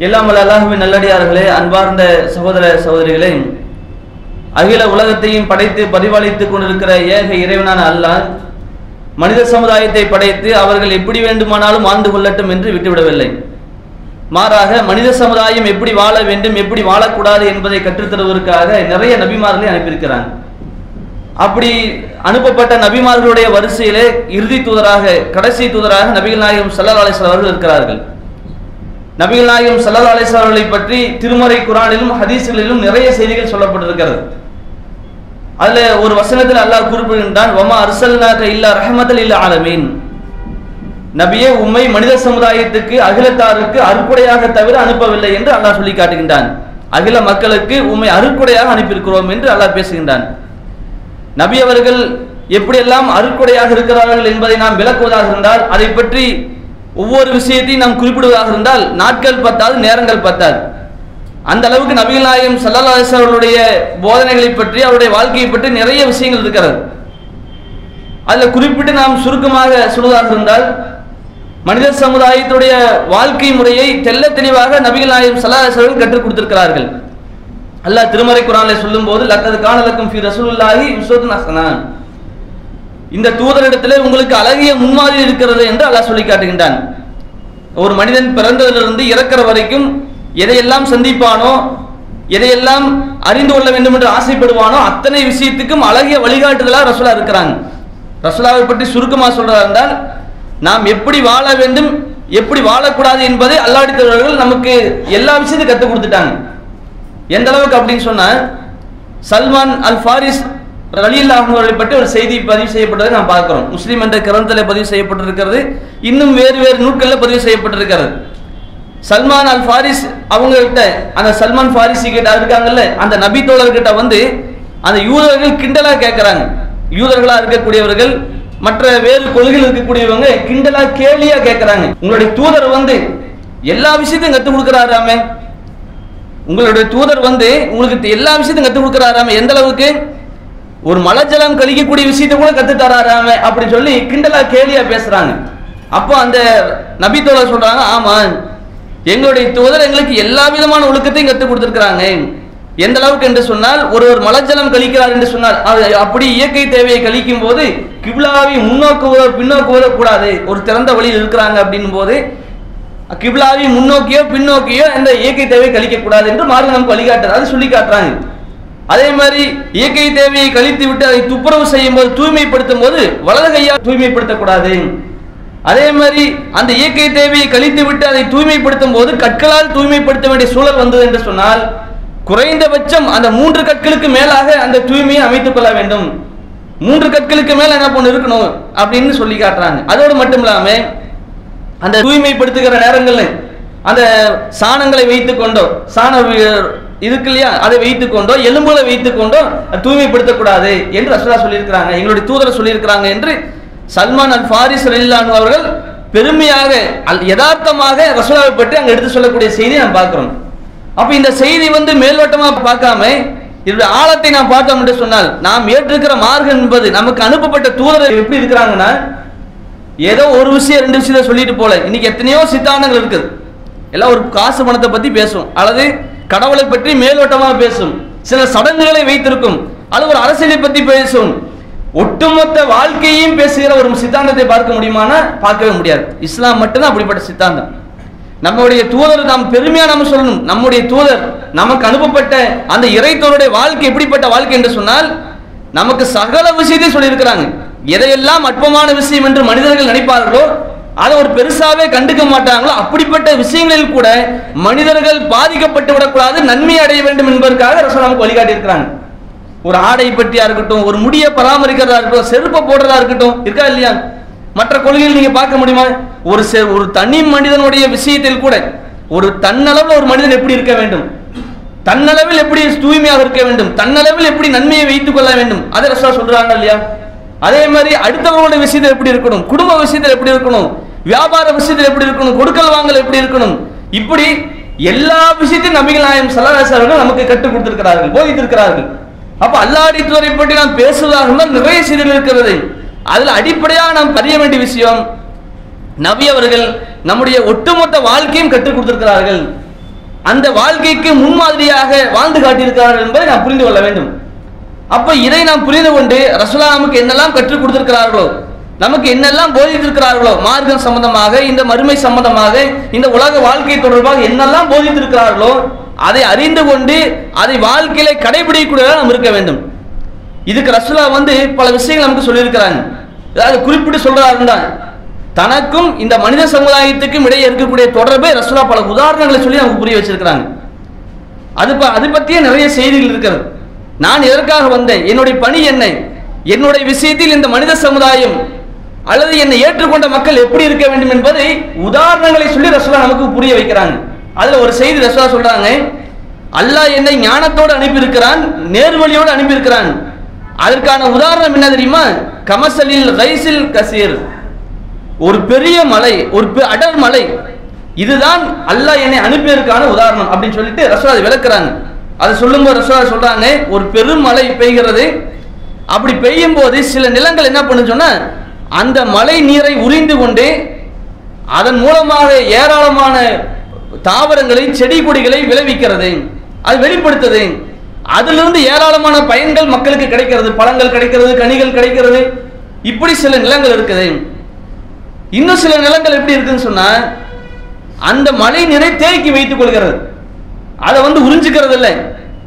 எல்லாம் வல்ல அல்லாஹுவின் நல்லடியார்களே அன்பார்ந்த சகோதர சகோதரிகளே அகில உலகத்தையும் படைத்து பரிபாலித்துக் கொண்டிருக்கிற ஏக இறைவனான அல்லாஹ் மனித சமுதாயத்தை படைத்து அவர்கள் எப்படி வேண்டுமானாலும் வாழ்ந்து கொள்ளட்டும் என்று விட்டுவிடவில்லை. மாறாக மனித சமுதாயம் எப்படி வாழ வேண்டும் எப்படி வாழக்கூடாது என்பதை கற்றுத்தருவதற்காக நிறைய நபிமார்களை அனுப்பியிருக்கிறாங்க அப்படி அனுப்பப்பட்ட நபிமார்களுடைய வரிசையிலே இறுதி தூதராக கடைசி தூதராக நபிகள் நாயகம் சல்லா அலிஸ்லாம் அவர்கள் இருக்கிறார்கள். நபிகள் நாயகம் சல்லா அலிஸ்வர்களை பற்றி திருமறை குரானிலும் ஹதீஸ்களிலும் நிறைய செய்திகள் சொல்லப்பட்டிருக்கிறது. அதுல ஒரு வசனத்தில் அல்லாஹ் குறிப்பிடுகின்றான் வமா அர்சல்னாக இல்லா ரஹமதல் இல்லா ஆலமீன். நபியே உம்மை மனித சமுதாயத்துக்கு அகிலத்தாருக்கு அறுக்குடையாக தவிர அனுப்பவில்லை என்று அல்லாஹ் சொல்லி காட்டுகின்றான். அகில மக்களுக்கு உம்மை அறுக்குடையாக அனுப்பியிருக்கிறோம் என்று அல்லாஹ் பேசுகின்றான். நபி அவர்கள் எப்படியெல்லாம் அறுக்குடையாக இருக்கிறார்கள் என்பதை நாம் விளக்குவதாக இருந்தால் அதை பற்றி ஒவ்வொரு விஷயத்தையும் நாம் குறிப்பிடுவதாக இருந்தால் நாட்கள் பத்தாது நேரங்கள் பத்தாது. அந்த அளவுக்கு நபிகள் நாயகம் சல்லா அவர்களுடைய போதனைகளை பற்றி அவருடைய வாழ்க்கையை பற்றி நிறைய விஷயங்கள் இருக்கிறது. அதில் குறிப்பிட்டு நாம் சுருக்கமாக சொல்வதாக இருந்தால் மனித சமுதாயத்துடைய வாழ்க்கை முறையை தெல்ல தெளிவாக நபிகள் நாயகம் அவர்கள் கற்றுக் கொடுத்திருக்கிறார்கள். அல்லாஹ் திருமறை குரானில் சொல்லும் போது லக்கது காணலக்கும் ஃபி ரசூலுல்லாஹி உஸ்வத்துன் ஹஸனா இந்த தூதரிடத்திலே உங்களுக்கு அழகிய முன்மாதிரி இருக்கிறது என்று அல்லாஹ் சொல்லி காட்டுகின்றான். ஒரு மனிதன் பிறந்ததிலிருந்து இறக்கிற வரைக்கும் எதையெல்லாம் சந்திப்பானோ எதையெல்லாம் அறிந்து கொள்ள வேண்டும் என்று ஆசைப்படுவானோ அத்தனை விஷயத்துக்கும் அழகிய வழிகாட்டுதலாக ரசூலா இருக்கிறாங்க ரசூலாவை பற்றி சுருக்கமாக சொல்றதா இருந்தால் நாம் எப்படி வாழ வேண்டும் எப்படி வாழக்கூடாது என்பதை அல்லாடித்தவர்கள் நமக்கு எல்லா விஷயத்தையும் கற்றுக் கொடுத்துட்டாங்க. எந்த அளவுக்கு அப்படின்னு சொன்னால் சல்மான் அல் ஃபாரிஸ் ரலியல்லாஹு அவர்களை பற்றி ஒரு செய்தி பதிவு செய்யப்பட்டதை நாம் பார்க்கிறோம். முஸ்லீம் என்ற கிரந்தத்தில் பதிவு செய்யப்பட்டிருக்கிறது. இன்னும் வேறு வேறு நூட்களில் பதிவு செய்யப்பட்டிருக்கிறது. சல்மான் அல் ஃபாரிஸ் அவங்க கிட்ட அந்த சல்மான் ஃபாரிசி கிட்ட இருக்காங்கல்ல அந்த நபி தோழர்கிட்ட வந்து அந்த யூதர்கள் கிண்டலாக கேட்குறாங்க யூதர்களாக இருக்கக்கூடியவர்கள் மற்ற வேறு கொள்கையில் இருக்கக்கூடியவங்க கிண்டலா கேலியா கேட்குறாங்க உங்களுடைய தூதர் வந்து எல்லா விஷயத்தையும் கற்றுக் கொடுக்குறாராமே. உங்களுடைய தூதர் வந்து உங்களுக்கு எல்லா விஷயத்தையும் கற்றுக் கொடுக்குறாராமே. எந்த அளவுக்கு? ஒரு மலஜலம் கழிக்கக்கூடிய விஷயத்தை கூட கத்து தராராம அப்படி சொல்லி கிண்டலா கேலியா பேசுறாங்க. அப்போ அந்த நபி தோழர் சொல்றாங்க ஆமா எங்களுடைய தோதர் எங்களுக்கு எல்லா விதமான ஒழுக்கத்தையும் கற்றுக் கொடுத்துருக்காங்க எந்த அளவுக்கு என்று சொன்னால் ஒருவர் மலஜலம் கழிக்கிறார் என்று சொன்னால் அது அப்படி இயற்கை தேவையை கழிக்கும் போது கிப்லாவை முன்னோக்குவதோ பின்னோக்குவதோ கூடாது. ஒரு திறந்த வழியில் இருக்கிறாங்க அப்படின்னும் போது கிப்லாவை முன்னோக்கியோ பின்னோக்கியோ அந்த இயற்கை தேவையை கழிக்க கூடாது என்று மாறி நமக்கு வழிகாட்டுறாரு சொல்லி காட்டுறாங்க அதே மாதிரி இயற்கை தேவையை கழித்து விட்டு அதை துப்புரவு செய்யும் போது தூய்மைப்படுத்தும் போது வலது கையால் தூய்மைப்படுத்தக்கூடாது. அதே மாதிரி அந்த இயற்கை தேவையை கழித்து விட்டு அதை தூய்மைப்படுத்தும் போது கற்களால் தூய்மைப்படுத்த வேண்டிய சூழல் வந்தது என்று சொன்னால் குறைந்தபட்சம் அந்த மூன்று கற்களுக்கு மேலாக அந்த தூய்மையை அமைத்துக் கொள்ள வேண்டும். மூன்று கற்களுக்கு மேல என்ன பண்ணு இருக்கணும் அப்படின்னு சொல்லி காட்டுறாங்க. அதோடு மட்டும் இல்லாம அந்த தூய்மைப்படுத்துகிற நேரங்கள்ல அந்த சாணங்களை வைத்து கொண்டோ சாண இருக்கு இல்லையா அதை வைத்துக்கொண்டோ எலும்புகளை வைத்து கொண்டோ தூய்மைப்படுத்தக்கூடாது என்று ரசூலா சொல்லியிருக்கிறாங்க. எங்களுடைய தூதரை சொல்லியிருக்கிறாங்க என்று சல்மான் அல் ஃபாரிஸ் ரலில்லான் அவர்கள் பெருமையாக அல் யதார்த்தமாக ரசூலாவை பற்றி அங்கே எடுத்து சொல்லக்கூடிய செய்தி நாம் பார்க்குறோம். அப்போ இந்த செய்தி வந்து மேல்வட்டமாக பார்க்காம இதோட ஆழத்தை நாம் பார்த்தோம் என்று சொன்னால் நாம் ஏற்றிருக்கிற மார்க்கம் என்பது நமக்கு அனுப்பப்பட்ட தூதர் எப்படி இருக்கிறாங்கன்னா ஏதோ ஒரு விஷயம் ரெண்டு விஷயத்த சொல்லிட்டு போல. இன்னைக்கு எத்தனையோ சித்தாந்தங்கள் இருக்குது. எல்லாம் ஒரு காசு பணத்தை பற்றி பேசுவோம். அல்லது கடவுளை பற்றி மேலோட்டமாக பேசும். சில சடங்குகளை வைத்திருக்கும். அது ஒரு அரசியலை பற்றி பேசும். ஒட்டுமொத்த வாழ்க்கையையும் பேசுகிற ஒரு சித்தாந்தத்தை பார்க்க முடியுமானா? பார்க்கவே முடியாது. இஸ்லாம் மட்டும்தான் அப்படிப்பட்ட சித்தாந்தம். நம்முடைய தூதர் நாம் பெருமையா நம்ம சொல்லணும். நம்முடைய தூதர் நமக்கு அனுப்பப்பட்ட அந்த இறைத்தோருடைய வாழ்க்கை எப்படிப்பட்ட வாழ்க்கை என்று சொன்னால் நமக்கு சகல விஷயத்தையும் சொல்லியிருக்கிறாங்க. எதையெல்லாம் அற்பமான விஷயம் என்று மனிதர்கள் நினைப்பார்களோ அதை ஒரு பெருசாவே கண்டுக்க மாட்டாங்களோ அப்படிப்பட்ட விஷயங்களில் கூட மனிதர்கள் பாதிக்கப்பட்டு விடக்கூடாது நன்மை அடைய வேண்டும் என்பதற்காக ரசோல் நமக்கு வழிகாட்டி இருக்கிறாங்க ஒரு ஆடை பற்றியா இருக்கட்டும் ஒரு முடியை பராமரிக்கிறதா இருக்கட்டும் செருப்பை போடுறதா இருக்கட்டும் இருக்கா இல்லையா? மற்ற கொள்கைகள் நீங்க பார்க்க முடியுமா? ஒரு செ- ஒரு தனி மனிதனுடைய விஷயத்தில் கூட ஒரு தன்னளவில் ஒரு மனிதன் எப்படி இருக்க வேண்டும்? தன்னளவில் எப்படி தூய்மையாக இருக்க வேண்டும்? தன்னளவில் எப்படி நன்மையை வைத்துக் கொள்ள வேண்டும்? அதை ரசூலா சொல்றாங்க இல்லையா? அதே மாதிரி அடுத்தவர்களுடைய விஷயத்தில் எப்படி இருக்கணும்? குடும்ப விஷயத்தில் எப்படி இருக்கணும்? வியாபார விஷயத்தில் எப்படி இருக்கணும்? கொடுக்கல் வாங்கல் எப்படி இருக்கணும்? இப்படி எல்லா விஷயத்தையும் நபிகள் நாயம் சல்லாஸ் நமக்கு கற்றுக் கொடுத்திருக்கிறார்கள் போதித்திருக்கிறார்கள். அப்ப அல்லாடித்துவரை பற்றி நாம் பேசுவதாக இருந்தால் நிறைய செய்திகள் இருக்கிறது. அதில் அடிப்படையாக நாம் அறிய வேண்டிய விஷயம் நபி அவர்கள் நம்முடைய ஒட்டுமொத்த வாழ்க்கையும் கற்றுக் கொடுத்திருக்கிறார்கள். அந்த வாழ்க்கைக்கு முன்மாதிரியாக வாழ்ந்து காட்டியிருக்கிறார்கள் என்பதை நாம் புரிந்து கொள்ள வேண்டும். அப்ப இதை நாம் புரிந்து கொண்டு ரசூலா நமக்கு என்னெல்லாம் கற்றுக் கொடுத்திருக்கிறார்களோ நமக்கு என்னெல்லாம் போதித்திருக்கிறார்களோ மார்க்கம் சம்பந்தமாக இந்த மறுமை சம்பந்தமாக இந்த உலக வாழ்க்கை தொடர்பாக என்னெல்லாம் போதித்திருக்கிறார்களோ அதை அறிந்து கொண்டு அதை வாழ்க்கையில கடைபிடிக்கக்கூடியதாக நாம் இருக்க வேண்டும். இதுக்கு ரசுலா வந்து பல விஷயங்கள் நமக்கு சொல்லியிருக்கிறாங்க. அதாவது குறிப்பிட்டு சொல்றாருன்னா தனக்கும் இந்த மனித சமுதாயத்துக்கும் இடையே இருக்கக்கூடிய தொடர்பை ரசுலா பல உதாரணங்களை சொல்லி நமக்கு புரிய வச்சிருக்கிறாங்க. அது ப- அது பற்றிய நிறைய செய்திகள் இருக்கிறது. நான் எதற்காக வந்தேன்? என்னுடைய பணி என்ன? என்னுடைய விஷயத்தில் இந்த மனித சமுதாயம் அல்லது என்னை ஏற்றுக்கொண்ட மக்கள் எப்படி இருக்க வேண்டும் என்பதை உதாரணங்களை சொல்லி ரசோலா நமக்கு புரிய வைக்கிறாங்க. அதுல ஒரு செய்தி ரசோலா சொல்றாங்க அல்லாஹ் என்னை ஞானத்தோடு அனுப்பியிருக்கிறான் நேர்வழியோடு அனுப்பியிருக்கிறான். அதற்கான உதாரணம் என்ன தெரியுமா? கமசலில் கைசில் கசீர். ஒரு பெரிய மலை ஒரு பெ- அடர் மலை. இதுதான் அல்லாஹ் என்னை அனுப்பியதற்கான உதாரணம் அப்படின்னு சொல்லிட்டு ரசோலா விளக்குறாங்க. அதை சொல்லும்போது ரசோலா சொல்றாங்க ஒரு பெரும் மழை பெய்கிறது. அப்படி பெய்யும் போது சில நிலங்கள் என்ன பண்ணு சொன்னா அந்த மழை நீரை உறிந்து கொண்டு அதன் மூலமாக ஏராளமான தாவரங்களை செடி கொடிகளை விளைவிக்கிறது. அது வெளிப்படுத்துது. அதிலிருந்து ஏராளமான பயன்கள் மக்களுக்கு கிடைக்கிறது. பழங்கள் கிடைக்கிறது கனிகள் கிடைக்கிறது. இப்படி சில நிலங்கள் இருக்குது. இன்னும் சில நிலங்கள் எப்படி இருக்குன்னு சொன்னா அந்த மழை நீரை தேக்கி வைத்துக் கொள்கிறது. அதை வந்து உறிஞ்சிக்கிறது இல்லை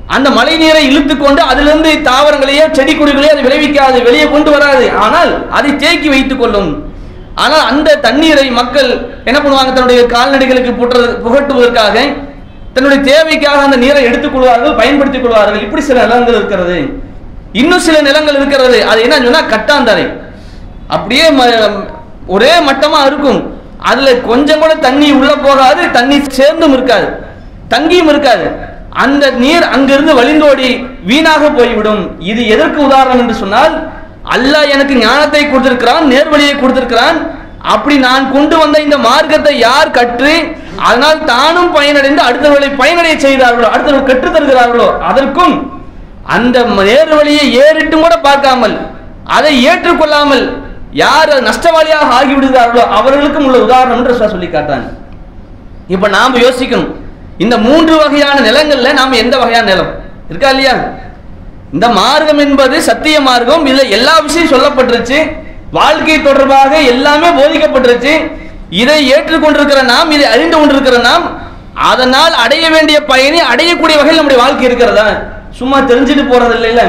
அந்த மழை நீரை இழுத்து கொண்டு அதிலிருந்து தாவரங்களையோ செடி கொடிகளையோ அது விளைவிக்காது வெளியே கொண்டு வராது. ஆனால் அதை தேக்கி வைத்துக் கொள்ளும். ஆனால் அந்த தண்ணீரை மக்கள் என்ன பண்ணுவாங்க? தன்னுடைய கால்நடைகளுக்கு புற்றது புகட்டுவதற்காக தன்னுடைய தேவைக்காக அந்த நீரை எடுத்துக் கொள்வார்கள் பயன்படுத்திக் கொள்வார்கள். இப்படி சில நிலங்கள் இருக்கிறது. இன்னும் சில நிலங்கள் இருக்கிறது. அது என்ன சொன்னா கட்டாந்தரை. அப்படியே ம- ஒரே மட்டமா இருக்கும். அதுல கொஞ்சம் கூட தண்ணி உள்ள போகாது தண்ணி சேர்ந்தும் இருக்காது. தங்கியும் இருக்காது. அந்த நீர் அங்கிருந்து வழிந்தோடி வீணாக போய்விடும். இது எதற்கு உதாரணம் என்று சொன்னால் அல்லாஹ் எனக்கு ஞானத்தை கொடுத்திருக்கிறான் நேர்வழியை கொடுத்திருக்கிறான். அப்படி நான் கொண்டு வந்த இந்த மார்க்கத்தை யார் கற்று அதனால் தானும் பயனடைந்து அடுத்தவர்களை பயனடைய செய்கிறார்களோ அடுத்தவர்கள் கற்றுத் தருகிறார்களோ அதற்கும் அந்த நேர்வழியை ஏறிட்டும் கூட பார்க்காமல் அதை ஏற்றுக்கொள்ளாமல் யார் நஷ்டவாளியாக ஆகிவிடுகிறார்களோ அவர்களுக்கும் உள்ள உதாரணம் என்று சொல்லி காட்டாங்க இப்ப நாம யோசிக்கணும். இந்த மூன்று வகையான நிலங்கள்ல நாம் எந்த வகையான நிலம்? இருக்கா இல்லையா? இந்த மார்க்கம் என்பது சத்திய மார்க்கம். இதுல எல்லா விஷயம் சொல்லப்பட்டுருச்சு. வாழ்க்கை தொடர்பாக எல்லாமே போதிக்கப்பட்டுருச்சு. இதை ஏற்றுக்கொண்டிருக்கிற நாம் இதை அறிந்து கொண்டிருக்கிற நாம் அதனால் அடைய வேண்டிய பயனை அடையக்கூடிய வகையில் நம்முடைய வாழ்க்கை இருக்கிறதா? சும்மா தெரிஞ்சுட்டு போறது இல்லைல்ல.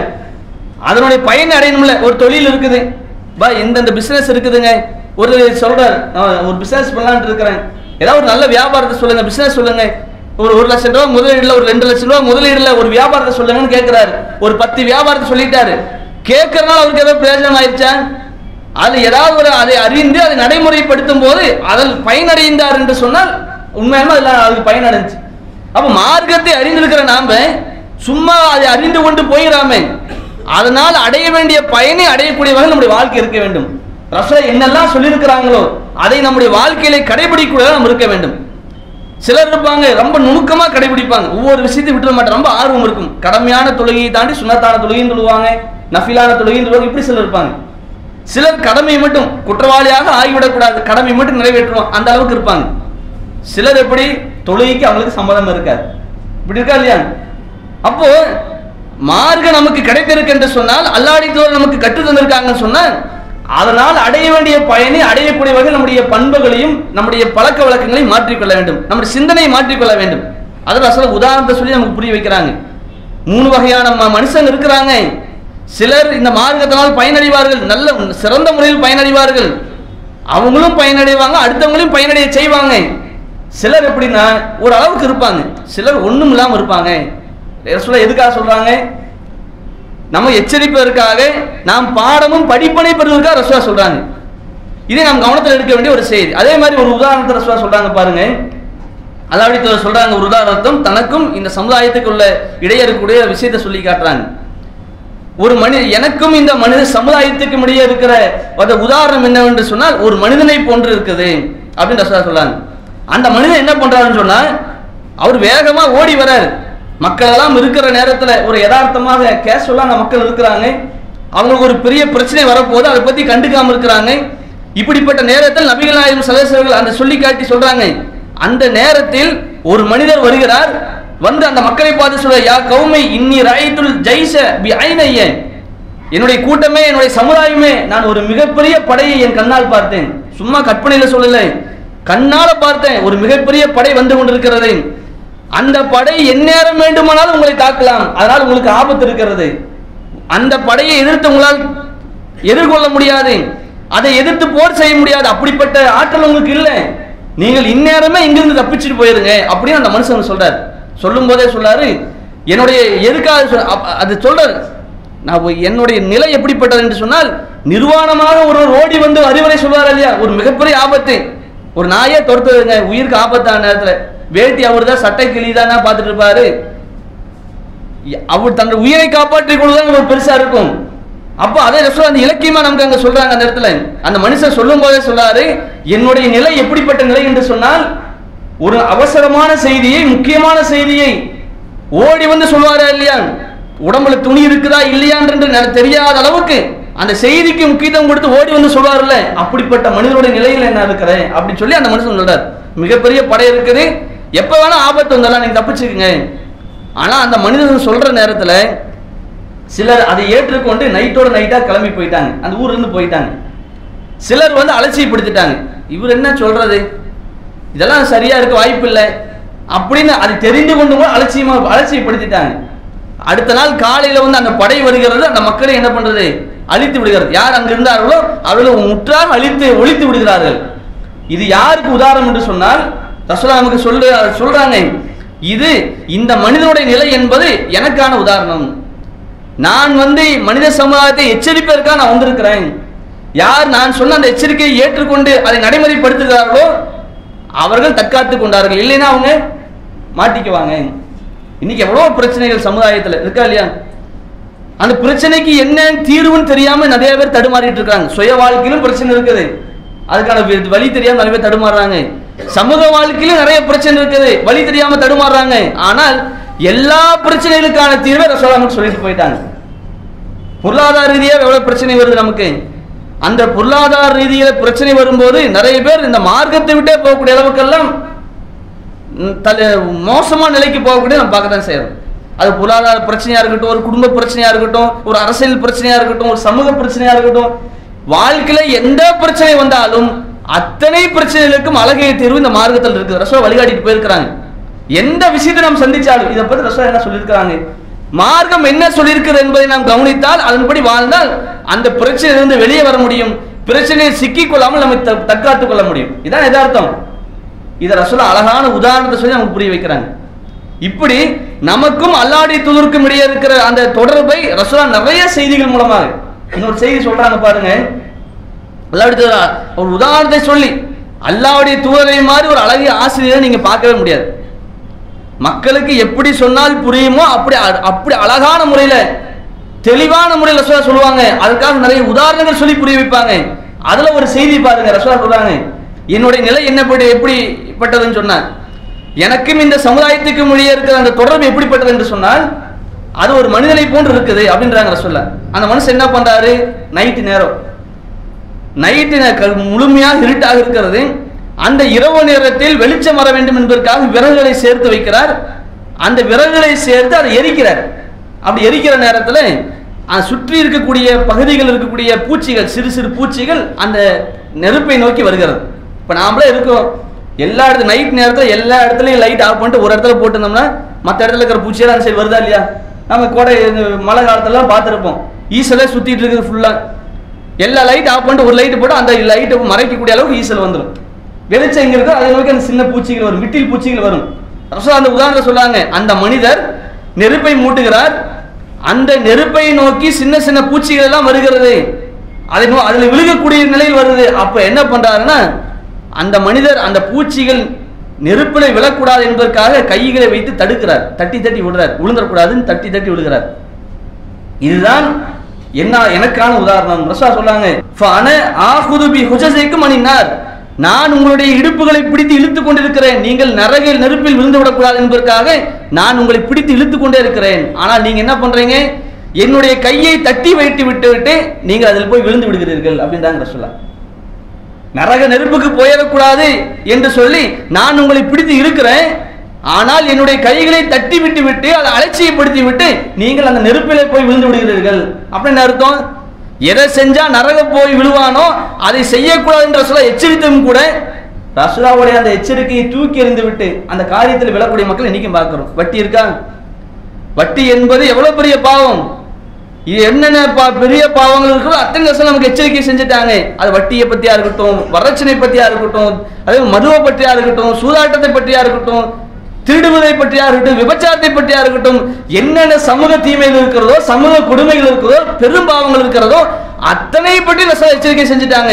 அதனுடைய பயனை அடையணும்ல. ஒரு தொழில் இருக்குது. பா இந்தந்த பிசினஸ் இருக்குதுங்க. ஒரு சொல்றார் ஒரு பிசினஸ் பண்ணலான்ட்டு இருக்கிறேன். ஏதாவது ஒரு நல்ல வியாபாரத்தை சொல்லுங்க பிசினஸ் சொல்லுங்க. ஒரு ஒரு லட்சம் ரூபா முதலீடுல ஒரு ரெண்டு லட்சம் ரூபா முதலீடுல ஒரு வியாபாரத்தை சொல்லுங்கன்னு கேட்கிறாரு ஒரு பத்து வியாபாரத்தை சொல்லிட்டாரு. கேட்கறதுனால அவருக்கு ஏதாவது பிரயோஜனம் ஆயிடுச்சா அது ஏதாவது ஒரு அதை அறிந்து அதை நடைமுறைப்படுத்தும் போது அதில் பயனடைந்தார் என்று சொன்னால் உண்மையான அதில் அதுக்கு பயனடைஞ்சு. அப்போ மார்க்கத்தை அறிந்திருக்கிற நாம சும்மா அதை அறிந்து கொண்டு போயிடாமே அதனால் அடைய வேண்டிய பயனை அடையக்கூடிய வகையில் நம்முடைய வாழ்க்கை இருக்க வேண்டும். ரச என்னெல்லாம் சொல்லியிருக்கிறாங்களோ அதை நம்முடைய வாழ்க்கையிலே கடைபிடிக்கூட நாம் இருக்க வேண்டும். சிலர் இருப்பாங்க ரொம்ப நுணுக்கமாக கடைபிடிப்பாங்க. ஒவ்வொரு விஷயத்தையும் விட்டுற மாட்டேன் ரொம்ப ஆர்வம் இருக்கும். கடமையான தொழுகையை தாண்டி சுண்ணத்தான தொழுகையும் சொல்லுவாங்க நஃபிலான தொழுகையும் சொல்லுவாங்க. இப்படி சிலர் இருப்பாங்க. சிலர் கடமையை மட்டும் குற்றவாளியாக ஆகிவிடக்கூடாது. கடமை மட்டும் நிறைவேற்றுவோம். அந்த அளவுக்கு இருப்பாங்க. சிலர் எப்படி? தொழுகைக்கு அவங்களுக்கு சம்மதம் இருக்காது. இப்படி இருக்கா இல்லையா? அப்போ மார்க்கம் நமக்கு கிடைத்திருக்கு என்று சொன்னால் அல்லாடி தோல் நமக்கு கற்று தந்திருக்காங்கன்னு சொன்னால் அதனால் அடைய வேண்டிய பயனை அடையக்கூடிய வகையில் நம்முடைய பண்புகளையும் நம்முடைய பழக்க வழக்கங்களையும் மாற்றிக்கொள்ள வேண்டும். நம்முடைய சிந்தனையை மாற்றிக்கொள்ள வேண்டும். அதில் அசல உதாரணத்தை சொல்லி நமக்கு புரிய வைக்கிறாங்க. மூணு வகையான ம- மனுஷங்க இருக்கிறாங்க. சிலர் இந்த மார்க்கத்தினால் பயனடைவார்கள். நல்ல சிறந்த முறையில் பயனடைவார்கள். அவங்களும் பயனடைவாங்க அடுத்தவங்களையும் பயனடைய செய்வாங்க. சிலர் எப்படின்னா ஒரு அளவுக்கு இருப்பாங்க. சிலர் ஒன்றும் இல்லாமல் இருப்பாங்க. சொல்ல எதுக்காக சொல்றாங்க? நம்ம எச்சரிப்பதற்காக நாம் பாடமும் படிப்பனை பெறுவதற்காக ரசுவா சொல்றாங்க. இதை நாம் கவனத்தில் எடுக்க வேண்டிய ஒரு செய்தி. அதே மாதிரி ஒரு உதாரணத்தை ரசுவா சொல்றாங்க பாருங்க. அதாவது தூதர் சொல்றாங்க ஒரு உதாரணத்தும் தனக்கும் இந்த சமுதாயத்துக்கு உள்ள இடையே இருக்கக்கூடிய விஷயத்தை சொல்லி காட்டுறாங்க. ஒரு மனித எனக்கும் இந்த மனித சமுதாயத்துக்கும் இடையே இருக்கிற அந்த உதாரணம் என்னவென்று சொன்னால் ஒரு மனிதனை போன்று இருக்குது அப்படின்னு ரசுவா சொல்றாங்க. அந்த மனிதன் என்ன பண்றாருன்னு சொன்னா அவர் வேகமா ஓடி வராரு மக்கள் எல்லாம் இருக்கிற நேரத்துல ஒரு யதார்த்தமாக கேஷுவலா அந்த மக்கள் இருக்கிறாங்க. அவங்களுக்கு ஒரு பெரிய பிரச்சனை வரப்போது அதை பத்தி கண்டுக்காம இருக்கிறாங்க. இப்படிப்பட்ட நேரத்தில் நபிகள் நாயகம் சதேசர்கள் அந்த சொல்லி காட்டி சொல்றாங்க. அந்த நேரத்தில் ஒரு மனிதர் வருகிறார் வந்து அந்த மக்களை பார்த்து சொல்ற யா கௌமை இன்னி ராயத்துல் ஜெய்ச பி ஐனைய. என்னுடைய கூட்டமே என்னுடைய சமுதாயமே நான் ஒரு மிகப்பெரிய படையை என் கண்ணால் பார்த்தேன். சும்மா கற்பனையில சொல்லலை. கண்ணால பார்த்தேன் ஒரு மிகப்பெரிய படை வந்து கொண்டிருக்கிறது. அந்த படை எந்நேரம் வேண்டுமானாலும் உங்களை தாக்கலாம். அதனால் உங்களுக்கு ஆபத்து இருக்கிறது. அந்த படையை எதிர்த்து உங்களால் எதிர்கொள்ள முடியாது. அதை எதிர்த்து போர் செய்ய முடியாது. அப்படிப்பட்ட ஆற்றல் உங்களுக்கு இல்லை. நீங்கள் இந்நேரமே இங்கிருந்து தப்பிச்சுட்டு போயிருங்க அப்படின்னு அந்த மனுஷன் சொல்றாரு. சொல்லும் போதே சொல்றாரு என்னுடைய எதுக்காக அது சொல்றாரு. நான் என்னுடைய நிலை எப்படிப்பட்டது? என்று சொன்னால் நிர்வாணமாக ஒருவர் ஓடி வந்து அறிவுரை சொல்வார் இல்லையா? ஒரு மிகப்பெரிய ஆபத்து. ஒரு நாயே துரத்துதுங்க உயிருக்கு ஆபத்தான நேரத்தில். வேட்டி அவர் தான் சட்டை கிளிதானா பார்த்துட்டு இருப்பாரு அவர் தங்கள் உயிரை காப்பாற்றிக் கொள்வதுதான் ஒரு பெருசா இருக்கும். அப்போ அதே ரசூல் அந்த இலக்கியமா நமக்கு அங்க சொல்றாங்க அந்த இடத்துல. அந்த மனுஷன் சொல்லும் போதே சொல்றாரு என்னுடைய நிலை எப்படிப்பட்ட நிலை? என்று சொன்னால் ஒரு அவசரமான செய்தியை முக்கியமான செய்தியை ஓடி வந்து சொல்வாரா இல்லையா? உடம்புல துணி இருக்குதா இல்லையான்னு தெரியாத அளவுக்கு அந்த செய்திக்கு முக்கியத்துவம் கொடுத்து ஓடி வந்து சொல்வார்ல அப்படிப்பட்ட மனிதனுடைய நிலையில் என்ன இருக்கிறேன். அப்படின்னு சொல்லி அந்த மனுஷன் சொல்றார். மிகப்பெரிய படை இருக்குது. எப்போ வேணால் ஆபத்து வந்தாலும் நீங்கள் தப்பிச்சுக்குங்க. ஆனால் அந்த மனிதன் சொல்கிற நேரத்தில் சிலர் அதை ஏற்றுக்கொண்டு நைட்டோட நைட்டாக கிளம்பி போயிட்டாங்க. அந்த ஊர்லேருந்து போயிட்டாங்க. சிலர் வந்து அலட்சியப்படுத்திட்டாங்க. இவர் என்ன சொல்கிறது இதெல்லாம் சரியாக இருக்க வாய்ப்பு இல்லை. அப்படின்னு அது தெரிந்து கொண்டு கூட அலட்சியமாக அலட்சியப்படுத்திட்டாங்க. அடுத்த நாள் காலையில் வந்து அந்த படை வருகிறது அந்த மக்களை என்ன பண்ணுறது அழித்து விடுகிறது. யார் அங்கே இருந்தார்களோ அவர்களை முற்றாக அழித்து ஒழித்து விடுகிறார்கள். இது யாருக்கு உதாரணம் என்று சொன்னால் ரசூலா நமக்கு சொல்ற சொல்றாங்க. இது இந்த மனிதனுடைய நிலை என்பது எனக்கான உதாரணம். நான் வந்து மனித சமுதாயத்தை எச்சரிப்பதற்காக நான் வந்திருக்கிறேன். யார் நான் சொன்ன அந்த எச்சரிக்கையை ஏற்றுக்கொண்டு அதை நடைமுறைப்படுத்துகிறார்களோ அவர்கள் தற்காத்துக் கொண்டார்கள். இல்லைன்னா அவங்க மாட்டிக்குவாங்க. இன்னைக்கு எவ்வளவு பிரச்சனைகள் சமுதாயத்தில் இருக்கா இல்லையா? அந்த பிரச்சனைக்கு என்ன தீர்வுன்னு தெரியாம நிறைய பேர் தடுமாறிட்டு இருக்காங்க. சுய வாழ்க்கையிலும் பிரச்சனை இருக்குது. அதுக்கான வழி தெரியாம நிறைய பேர் தடுமாறுறாங்க. சமூக வாழ்க்கையிலும் நிறைய பிரச்சனை இருக்குது. வழி தெரியாம தடுமாறுறாங்க. ஆனால் எல்லா பிரச்சனைகளுக்கான தீர்வை ரசோலாமன் சொல்லிட்டு போயிட்டாங்க. பொருளாதார ரீதியாக எவ்வளவு பிரச்சனை வருது நமக்கு? அந்த பொருளாதார ரீதியில பிரச்சனை வரும்போது நிறைய பேர் இந்த மார்க்கத்தை விட்டே போகக்கூடிய அளவுக்கெல்லாம் மோசமான நிலைக்கு போகக்கூடிய நம்ம பார்க்க தான் செய்யறோம். அது பொருளாதார பிரச்சனையா இருக்கட்டும் ஒரு குடும்ப பிரச்சனையா இருக்கட்டும் ஒரு அரசியல் பிரச்சனையா இருக்கட்டும் ஒரு சமூக பிரச்சனையா இருக்கட்டும் வாழ்க்கையில எந்த பிரச்சனை வந்தாலும் அத்தனை பிரச்சனைகளுக்கும் அழகிய தீர்வு இந்த மார்க்கத்தில் இருக்குது. ரசோ வழிகாட்டிட்டு போயிருக்கிறாங்க. எந்த விஷயத்தை நாம் சந்திச்சாலும் இதை பத்தி ரசோ என்ன சொல்லியிருக்கிறாங்க? மார்க்கம் என்ன சொல்லியிருக்கிறது என்பதை நாம் கவனித்தால் அதன்படி வாழ்ந்தால் அந்த பிரச்சனையிலிருந்து வெளியே வர முடியும். பிரச்சனையை சிக்கிக் கொள்ளாமல் நம்ம த- தற்காத்துக் கொள்ள முடியும். இதான் எதார்த்தம் இதை ரசூலா அழகான உதாரணத்தை சொல்லி நமக்கு புரிய வைக்கிறாங்க. இப்படி நமக்கும் அல்லாடி தூதருக்கும் இடையே இருக்கிற அந்த தொடர்பை ரசூலா நிறைய செய்திகள் மூலமாக இன்னொரு செய்தி சொல்றாங்க பாருங்க. அல்லாவுடைய ஒரு உதாரணத்தை சொல்லி அல்லாவுடைய தூதரை மாதிரி ஒரு அழகிய ஆசிரியரை நீங்க பார்க்கவே முடியாது. மக்களுக்கு எப்படி சொன்னால் புரியுமோ அப்படி அ- அப்படி அழகான முறையில தெளிவான முறையில் ரசோலா சொல்லுவாங்க. அதுக்காக நிறைய உதாரணங்கள் சொல்லி புரிய வைப்பாங்க. அதுல ஒரு செய்தி பாருங்க ரசோலா சொல்றாங்க. என்னுடைய நிலை என்னப்படி எப்படிப்பட்டதுன்னு சொன்னார் எனக்கும் இந்த சமுதாயத்துக்கும் இடையே இருக்கிற அந்த தொடர்பு எப்படிப்பட்டது என்று சொன்னால் அது ஒரு மனிதனை போன்று இருக்குது அப்படின்றாங்க ரசூலா. அந்த மனுஷன் என்ன பண்றாரு? நைட்டு நேரம். நைட்டு முழுமையாக இருட்டாக இருக்கிறது. அந்த இரவு நேரத்தில் வெளிச்சம் வர வேண்டும் என்பதற்காக விறகுகளை சேர்த்து வைக்கிறார். அந்த விறகுகளை சேர்த்து அதை எரிக்கிறார். அப்படி எரிக்கிற நேரத்தில் சுற்றி இருக்கக்கூடிய பகுதிகள் இருக்கக்கூடிய பூச்சிகள் சிறு சிறு பூச்சிகள் அந்த நெருப்பை நோக்கி வருகிறது. இப்போ நாமளே இருக்கோம். எல்லா இடத்துல நைட் நேரத்தில் எல்லா இடத்துலையும் லைட் ஆஃப் பண்ணிட்டு ஒரு இடத்துல போட்டிருந்தோம்னா மற்ற இடத்துல இருக்கிற பூச்சியெல்லாம் சரி வருதா இல்லையா? நம்ம கோடை மழை காலத்துலலாம் பார்த்துருப்போம். ஈசலே சுற்றிட்டு இருக்குது ஃபுல்லாக எல்லா லைட் ஆஃப் பண்ணிட்டு ஒரு லைட் போட்டு அந்த லைட்டை மறைக்கக்கூடிய அளவுக்கு ஈசல் வந்துடும் வெளிச்சம் எங்க இருக்கோ அதை நோக்கி அந்த சின்ன பூச்சிகள் வரும் விட்டில் பூச்சிகள் வரும். அந்த உதாரணத்தை சொல்லாங்க அந்த மனிதர் நெருப்பை மூட்டுகிறார். அந்த நெருப்பை நோக்கி சின்ன சின்ன பூச்சிகள் எல்லாம் வருகிறது. அதை அதில் விழுகக்கூடிய நிலையில் வருது. அப்ப என்ன பண்றாருன்னா அந்த மனிதர் அந்த பூச்சிகள் நெருப்பிலை விழக்கூடாது என்பதற்காக கைகளை வைத்து தடுக்கிறார். தட்டி தட்டி விடுறார். விழுந்துடக்கூடாதுன்னு தட்டி தட்டி விழுகிறார். இதுதான் என்ன எனக்கான உதாரணம்? ரசா சொல்லாங்க ஃபன ஆகுது பி ஹுஜஸைக்கும் அணினார் நான் உங்களுடைய இடுப்புகளை பிடித்து இழுத்துக் கொண்டிருக்கிறேன். நீங்கள் நரகில் நெருப்பில் விழுந்து விடக்கூடாது என்பதற்காக நான் உங்களை பிடித்து இழுத்துக் கொண்டே இருக்கிறேன். ஆனால் நீங்க என்ன பண்றீங்க? என்னுடைய கையை தட்டி வைத்து விட்டு விட்டு நீங்கள் அதில் போய் விழுந்து விடுகிறீர்கள் அப்படின்றாங்க சொல்லலாம் நரக நெருப்புக்கு போயிடக்கூடாது என்று சொல்லி நான் உங்களை பிடித்து இருக்கிறேன் ஆனால் என்னுடைய கைகளை தட்டி விட்டு விட்டு அதை அலட்சியப்படுத்தி விட்டு நீங்கள் அந்த நெருப்பிலே போய் விழுந்து விடுகிறீர்கள். அப்படின்னு அர்த்தம்? எதை செஞ்சா நரக போய் விழுவானோ அதை செய்யக்கூடாது என்ற சொல்ல எச்சரித்தும் கூட ரசுலாவுடைய அந்த எச்சரிக்கையை தூக்கி எறிந்து விட்டு அந்த காரியத்தில் விழக்கூடிய மக்கள் இன்னைக்கும் பார்க்கிறோம். வட்டி இருக்கா? வட்டி என்பது எவ்வளவு பெரிய பாவம்? இது என்னென்ன பா- பெரிய பாவங்கள் இருக்கோ அத்தனை வருஷம் நமக்கு எச்சரிக்கை செஞ்சுட்டாங்க. அது வட்டியை பற்றியா இருக்கட்டும் வரட்சணை பற்றியா இருக்கட்டும் அதே மதுவை பற்றியா இருக்கட்டும் சூதாட்டத்தை பற்றியா இருக்கட்டும் திருடுவதை பற்றியா இருக்கட்டும் விபச்சாரத்தை பற்றியா இருக்கட்டும் என்னென்ன சமூக தீமைகள் இருக்கிறதோ சமூக கொடுமைகள் இருக்கிறதோ பெரும் பாவங்கள் இருக்கிறதோ அத்தனை பற்றி எச்சரிக்கை செஞ்சுட்டாங்க.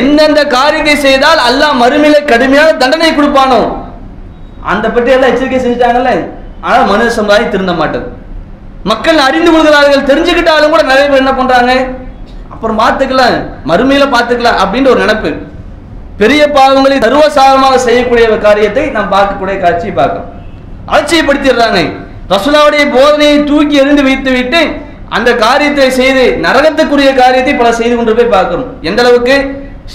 எந்தெந்த காரியத்தை செய்தால் அல்லாஹ் மறுமையில கடுமையான தண்டனை கொடுப்பானோ அந்த பற்றி எல்லாம் எச்சரிக்கை செஞ்சுட்டாங்கல்ல. ஆனால் மனித சமுதாயம் திருந்த மாட்டது. மக்கள் அறிந்து கொள்கிறார்கள் தெரிஞ்சுக்கிட்டாலும் கூட நிறைய பேர் என்ன பண்றாங்க? அப்புறம் பார்த்துக்கலாம் மறுமையில பார்த்துக்கலாம் அப்படின்ற ஒரு நினைப்பு. பெரிய பாவங்களை சர்வசாரமாக செய்யக்கூடிய காரியத்தை நாம் பார்க்கக்கூடிய காட்சியை பார்க்கும் அலட்சியப்படுத்திடுறாங்க. ரசுலாவுடைய போதனையை தூக்கி எறிந்து வைத்து விட்டு அந்த காரியத்தை செய்து நரகத்துக்குரிய காரியத்தை பல செய்து கொண்டு போய் பார்க்கணும். எந்த அளவுக்கு?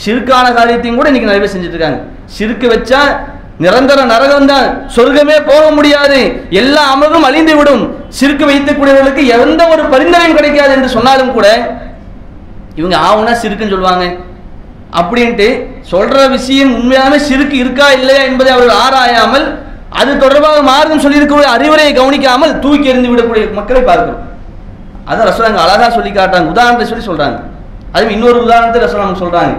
சிறுக்கான காரியத்தையும் கூட இன்னைக்கு நிறைய பேர் செஞ்சுட்டு இருக்காங்க சிறுக்கு வச்சா நிரந்தர நரகம் தான். சொர்க்கமே போக முடியாது. எல்லா அமலும் அழிந்து விடும். சிறுக்கு வைத்துக்கூடியவர்களுக்கு எந்த ஒரு பரிந்துரையும் கிடைக்காது என்று சொன்னாலும் கூட இவங்க ஆவுனா சிறுக்குன்னு சொல்லுவாங்க. அப்படின்ட்டு சொல்ற விஷயம் உண்மையான சிறுக்கு இருக்கா இல்லையா என்பதை அவர்கள் ஆராயாமல் அது தொடர்பாக மார்க்கம் சொல்லியிருக்கக்கூடிய அறிவுரையை கவனிக்காமல் தூக்கி எறிந்து விடக்கூடிய மக்களை பார்க்கிறோம். அதான் ரசோலாங்க அழகா சொல்லி காட்டுறாங்க. உதாரணத்தை சொல்லி சொல்றாங்க. அதுவும் இன்னொரு உதாரணத்தை ரசோலாங்க சொல்றாங்க.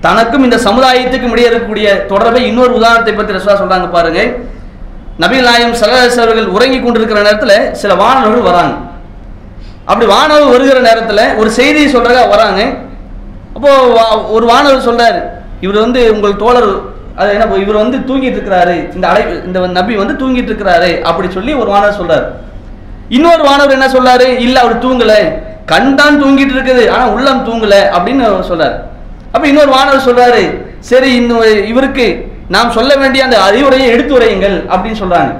தனக்கும் இந்த சமுதாயத்துக்கும் இடையே இருக்கக்கூடிய தொடர்பை இன்னொரு உதாரணத்தை பற்றி ரசோலா சொல்றாங்க பாருங்க. நபிகள் நாயம் சலஹஸ் அவர்கள் உறங்கி கொண்டிருக்கிற நேரத்தில் சில வானவர்கள் வராங்க. அப்படி வானவர் வருகிற நேரத்தில் ஒரு செய்தியை சொல்றதா வராங்க. அப்போ வா- ஒரு வானவர் சொல்றாரு. இவர் வந்து உங்கள் தோழர் அது என்ன இவர் வந்து தூங்கிட்டு இருக்கிறாரு. இந்த அலை இந்த நபி வந்து தூங்கிட்டு இருக்கிறாரு அப்படி சொல்லி ஒரு வானவர் சொல்றாரு. இன்னொரு வானவர் என்ன சொல்றாரு? இல்ல அவர் தூங்கல. கண் தான் தூங்கிட்டு இருக்குது ஆனா உள்ளம் தூங்கல அப்படின்னு அவர் சொல்றாரு. அப்ப இன்னொரு வானவர் சொல்றாரு சரி இன்னும் இவருக்கு நாம் சொல்ல வேண்டிய அந்த அறிவுரையை எடுத்துரையுங்கள் அப்படின்னு சொல்றாங்க.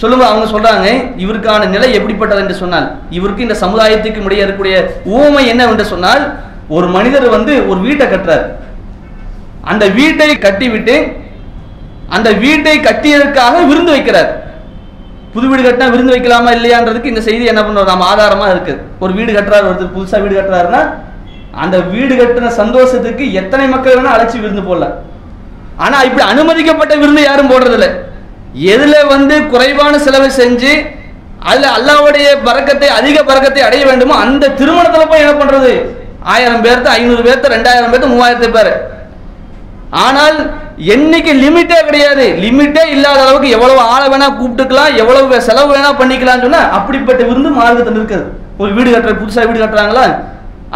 சொல்லுங்க அவங்க சொல்றாங்க இவருக்கான நிலை எப்படிப்பட்டது என்று சொன்னால் இவருக்கு இந்த சமுதாயத்துக்கு இடையே இருக்கக்கூடிய ஊமை என்ன என்று சொன்னால் ஒரு மனிதர் வந்து ஒரு வீட்டை கட்டுறார். அந்த வீட்டை கட்டிவிட்டு அந்த வீட்டை கட்டியதற்காக விருந்து வைக்கிறார். புது வீடு கட்டினா விருந்து வைக்கலாமா இல்லையான்றதுக்கு இந்த செய்தி என்ன பண்ணுவோம் நம்ம ஆதாரமா இருக்கு. ஒரு வீடு கட்டுறாரு ஒருத்தர் புதுசா வீடு கட்டுறாருன்னா அந்த வீடு கட்டின சந்தோஷத்துக்கு எத்தனை மக்கள் வேணா அழைச்சி விருந்து போடலாம். ஆனா இப்படி அனுமதிக்கப்பட்ட விருந்து யாரும் போடுறதில்ல. எதுல வந்து குறைவான செலவு செஞ்சு அதுல அல்லாவுடைய பறக்கத்தை அதிக பறக்கத்தை அடைய வேண்டுமோ அந்த திருமணத்துல போய் என்ன பண்றது? ஆயிரம் பேர்த்து ஐநூறு பேர்த்து ரெண்டாயிரம் பேர்த்து மூவாயிரத்து பேர். ஆனால் என்னைக்கு லிமிட்டே கிடையாது. லிமிட்டே இல்லாத அளவுக்கு எவ்வளவு ஆளை வேணா கூப்பிட்டுக்கலாம் எவ்வளவு செலவு வேணா பண்ணிக்கலாம்னு சொன்னா அப்படிப்பட்ட விருந்து மார்க்கத்தில் இருக்குது ஒரு வீடு கட்டுற புதுசா வீடு கட்டுறாங்களா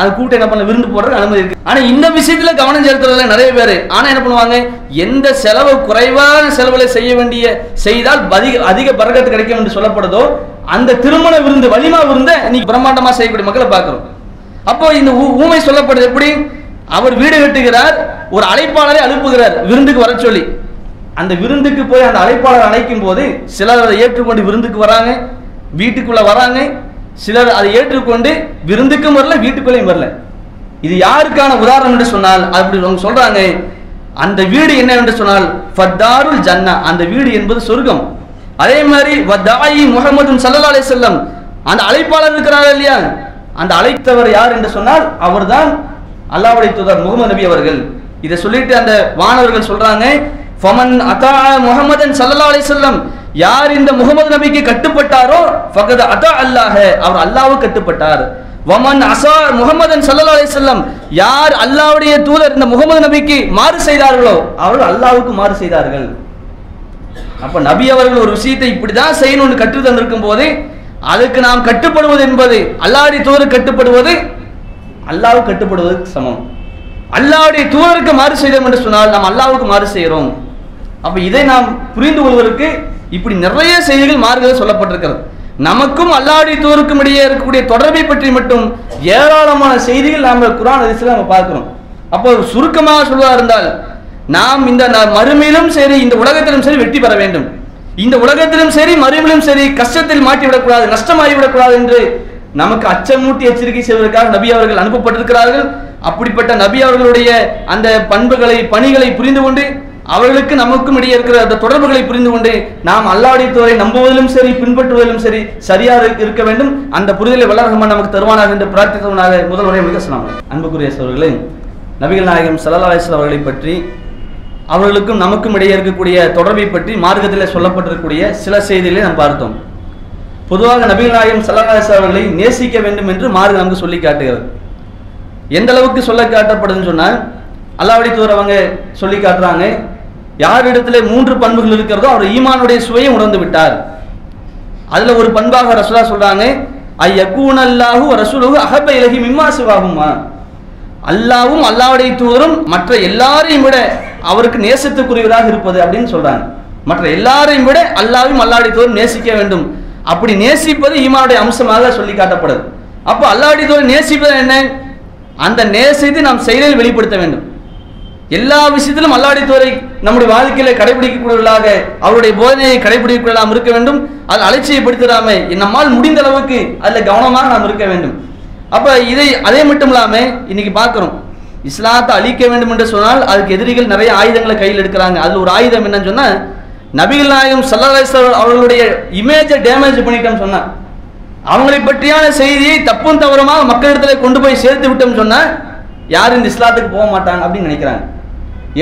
அது கூப்பிட்டு என்ன பண்ண விருந்து போடுறதுக்கு அனுமதி இருக்கு. ஆனா இந்த விஷயத்துல கவனம் செலுத்துறதுல நிறைய பேர். ஆனா என்ன பண்ணுவாங்க? எந்த செலவு குறைவான செலவுல செய்ய வேண்டிய செய்தால் அதிக அதிக பரகத்து கிடைக்கும் என்று சொல்லப்படுதோ அந்த திருமண விருந்து வலிமா விருந்த நீ பிரம்மாண்டமா செய்யக்கூடிய மக்களை பார்க்கிறோம். அப்போ இந்த ஊமை சொல்லப்படுது எப்படி? அவர் வீடு கட்டுகிறார் ஒரு அழைப்பாளரை அனுப்புகிறார் விருந்துக்கு வர சொல்லி. அந்த விருந்துக்கு போய் அந்த அழைப்பாளர் அழைக்கும் போது சிலர் அதை ஏற்றுக்கொண்டு விருந்துக்கு வராங்க வீட்டுக்குள்ள வராங்க. சிலர் அதை ஏற்றுக்கொண்டு விருந்துக்கும் வரல வீட்டுக்குள்ளேயும் வரல. இது யாருக்கான உதாரணம் என்று சொன்னால் அப்படி அவங்க சொல்றாங்க அந்த வீடு என்ன என்று சொன்னால் ஃபத்தாருல் ஜன்னா அந்த வீடு என்பது சொர்க்கம். அதே மாதிரி வதாயி முகமது சல்லா அலைஹி செல்லம் அந்த அழைப்பாளர் இருக்கிறார் இல்லையா? அந்த அழைத்தவர் யார் என்று சொன்னால் அவர்தான் அல்லாவுடைய தூதர் முகமது நபி அவர்கள் இதை சொல்லிட்டு அந்த வானவர்கள் சொல்றாங்க ஃபமன் அதா முகமதன் சல்லா அலி சொல்லம் யார் இந்த முகமது நபிக்கு கட்டுப்பட்டாரோ ஃபகத் அதா அல்லாஹ் அவர் அல்லாவு கட்டுப்பட்டார். வமன் அசா முகமதன் சல்லா அலி சொல்லம் யார் அல்லாஹ்வுடைய தூதர் இந்த முகமது நபிக்கு மாறு செய்தார்களோ அவர்கள் அல்லாவுக்கு மாறு செய்தார்கள். அப்ப நபி அவர்கள் ஒரு விஷயத்தை இப்படிதான் செய்யணும்னு கற்று தந்திருக்கும் போது அதுக்கு நாம் கட்டுப்படுவது என்பது அல்லாடி தூதர் கட்டுப்படுவது அல்லாஹ்வுக்கு கட்டுப்படுவதற்கு சமம். அல்லாவுடைய தூதருக்கு மாறு செய்தோம் என்று சொன்னால் நாம் அல்லாவுக்கு மாறு செய்கிறோம். அப்போ இதை நாம் புரிந்து கொள்வதற்கு இப்படி நிறைய செய்திகள் மாறுகிறது சொல்லப்பட்டிருக்கிறது. நமக்கும் அல்லாவுடைய தூருக்கும் இடையே இருக்கக்கூடிய தொடர்பை பற்றி மட்டும் ஏராளமான செய்திகள் நாம் குரான் அதிசயில் நம்ம பார்க்கிறோம். அப்போ சுருக்கமாக சொல்வதாக இருந்தால் நாம் இந்த ந- மறுமையிலும் சரி இந்த உலகத்திலும் சரி வெற்றி பெற வேண்டும். இந்த உலகத்திலும் சரி மறுமையிலும் சரி கஷ்டத்தில் மாட்டிவிடக்கூடாது விடக்கூடாது என்று நமக்கு அச்சமூட்டி எச்சரிக்கை செய்வதற்காக நபி அவர்கள் அனுப்பப்பட்டிருக்கிறார்கள். அப்படிப்பட்ட நபி அவர்களுடைய அந்த பண்புகளை பணிகளை புரிந்து கொண்டு அவர்களுக்கு நமக்கும் இடையே இருக்கிற அந்த தொடர்புகளை புரிந்து கொண்டு நாம் அல்லாடித்தோரை நம்புவதிலும் சரி பின்பற்றுவதிலும் சரி சரியாக இருக்க வேண்டும். அந்த புரிதலை வல்லரகமான் நமக்கு தருவானாக என்று பிரார்த்தித்தவனாக முதல் முறை மிக சொன்னாங்க அன்புக்குரிய சோழர்களே நபிகள் நாயகம் சல்லா அலிஸ்லாம் அவர்களை பற்றி அவர்களுக்கும் நமக்கும் இடையே இருக்கக்கூடிய தொடர்பை பற்றி மார்க்கத்தில் சொல்லப்பட்டிருக்கக்கூடிய சில செய்திகளை நாம் பார்த்தோம். பொதுவாக நபிகள் நாயகம் சல்லா அவர்களை நேசிக்க வேண்டும் என்று மாறு நமக்கு சொல்லி காட்டுகிறது. எந்த அளவுக்கு சொல்ல காட்டப்படுதுன்னு சொன்னால் அல்லாவடி தூரவங்க சொல்லி காட்டுறாங்க யாரிடத்துல மூன்று பண்புகள் இருக்கிறதோ அவர் ஈமானுடைய சுவையை உணர்ந்து விட்டார். அதுல ஒரு பண்பாக ரசுலா சொல்றாங்க ஐ யக்கூன் அல்லாஹு ரசூலுஹு அஹப இலகி மிம்மா சிவாகுமா அல்லாவும் அல்லாவுடைய தூதரும் மற்ற எல்லாரையும் விட அவருக்கு நேசத்துக்குரியவராக இருப்பது அப்படின்னு சொல்றாங்க. மற்ற எல்லாரையும் விட அல்லாவும் அல்லாவுடைய தூதரும் நேசிக்க வேண்டும். அப்படி நேசிப்பது ஈமானுடைய அம்சமாக சொல்லி காட்டப்படுது. அப்போ அல்லாவுடைய தோல் நேசிப்பது என்ன? அந்த நேசத்தை நாம் செயலில் வெளிப்படுத்த வேண்டும். எல்லா விஷயத்திலும் அல்லாடி துறை நம்முடைய வாழ்க்கையில கடைபிடிக்கக்கூடியவர்களாக அவருடைய போதனையை கடைபிடிக்கலாம் இருக்க வேண்டும். அது அலட்சியப்படுத்திடாம நம்மால் முடிந்த அளவுக்கு அதில் கவனமாக நாம் இருக்க வேண்டும். அப்ப இதை அதே மட்டும் இல்லாம இன்னைக்கு பார்க்குறோம். இஸ்லாத்தை அழிக்க வேண்டும் என்று சொன்னால் அதுக்கு எதிரிகள் நிறைய ஆயுதங்களை கையில் எடுக்கிறாங்க. அதுல ஒரு ஆயுதம் என்னன்னு சொன்னா நபிகள் நாயகம் சல்லாஸ்வர் அவர்களுடைய இமேஜை டேமேஜ் பண்ணிட்டோம் சொன்னார். அவங்களை பற்றியான செய்தியை தப்பும் தவறுமாக மக்களிடத்துல கொண்டு போய் சேர்த்து விட்டோம்னு சொன்னால் யாரும் இந்த இஸ்லாத்துக்கு போக மாட்டாங்க அப்படின்னு நினைக்கிறாங்க.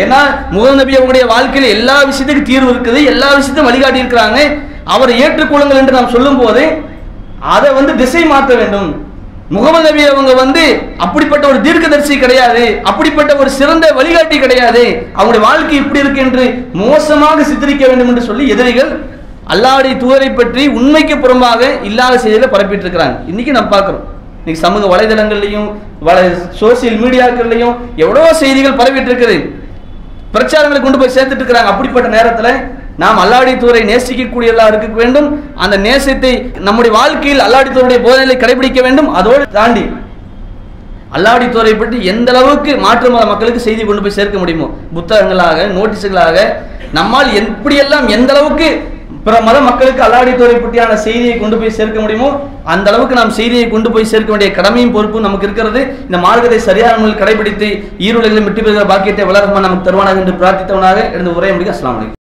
ஏன்னா முகநபி நபி அவங்களுடைய வாழ்க்கையில் எல்லா விஷயத்துக்கும் தீர்வு இருக்குது எல்லா விஷயத்தையும் வழிகாட்டி இருக்கிறாங்க அவரை ஏற்றுக்கொள்ளுங்கள் என்று நாம் சொல்லும் போது அதை வந்து திசை மாற்ற வேண்டும். முகமது நபி அவங்க வந்து அப்படிப்பட்ட ஒரு தீர்க்கதரிசி கிடையாது அப்படிப்பட்ட ஒரு சிறந்த வழிகாட்டி கிடையாது. அவங்களுடைய வாழ்க்கை இப்படி இருக்கு என்று மோசமாக சித்தரிக்க வேண்டும் என்று சொல்லி எதிரிகள் அல்லாவுடைய தூதரை பற்றி உண்மைக்கு புறம்பாக இல்லாத செய்திகளை பரப்பிட்டு இருக்கிறாங்க இன்னைக்கு நம்ம பார்க்கிறோம். இன்னைக்கு சமூக வலைதளங்கள்லையும் வலை சோசியல் மீடியாக்கள்லையும் எவ்வளவோ செய்திகள் பரவிட்டு இருக்குது பிரச்சாரங்களை கொண்டு போய் சேர்த்துட்டு இருக்கிறாங்க. அப்படிப்பட்ட நேரத்தில் நாம் அல்லாடி தூரை நேசிக்கக்கூடியதா இருக்க வேண்டும். அந்த நேசத்தை நம்முடைய வாழ்க்கையில் அல்லாடி தூருடைய போதனைகளை கடைபிடிக்க வேண்டும். அதோடு தாண்டி அல்லாடி தூரை பற்றி எந்த அளவுக்கு மாற்று மத மக்களுக்கு செய்தி கொண்டு போய் சேர்க்க முடியுமோ புத்தகங்களாக நோட்டீஸுகளாக நம்மால் எப்படியெல்லாம் எந்த அளவுக்கு பிற மத மக்களுக்கு அல்லாடி தூரை பற்றியான செய்தியை கொண்டு போய் சேர்க்க முடியுமோ அந்த அளவுக்கு நாம் செய்தியை கொண்டு போய் சேர்க்க வேண்டிய கடமையும் பொறுப்பும் நமக்கு இருக்கிறது. இந்த மார்க்கத்தை சரியான முறையில் கடைபிடித்து ஈரோடுகளில் வெற்றி பெறுகிற பாக்கியத்தை வளரமா நமக்கு தருவானாக என்று பிரார்த்தித்தவனாக எனது உரையை முடிக்க அஸ்லாம் வலைக்கம்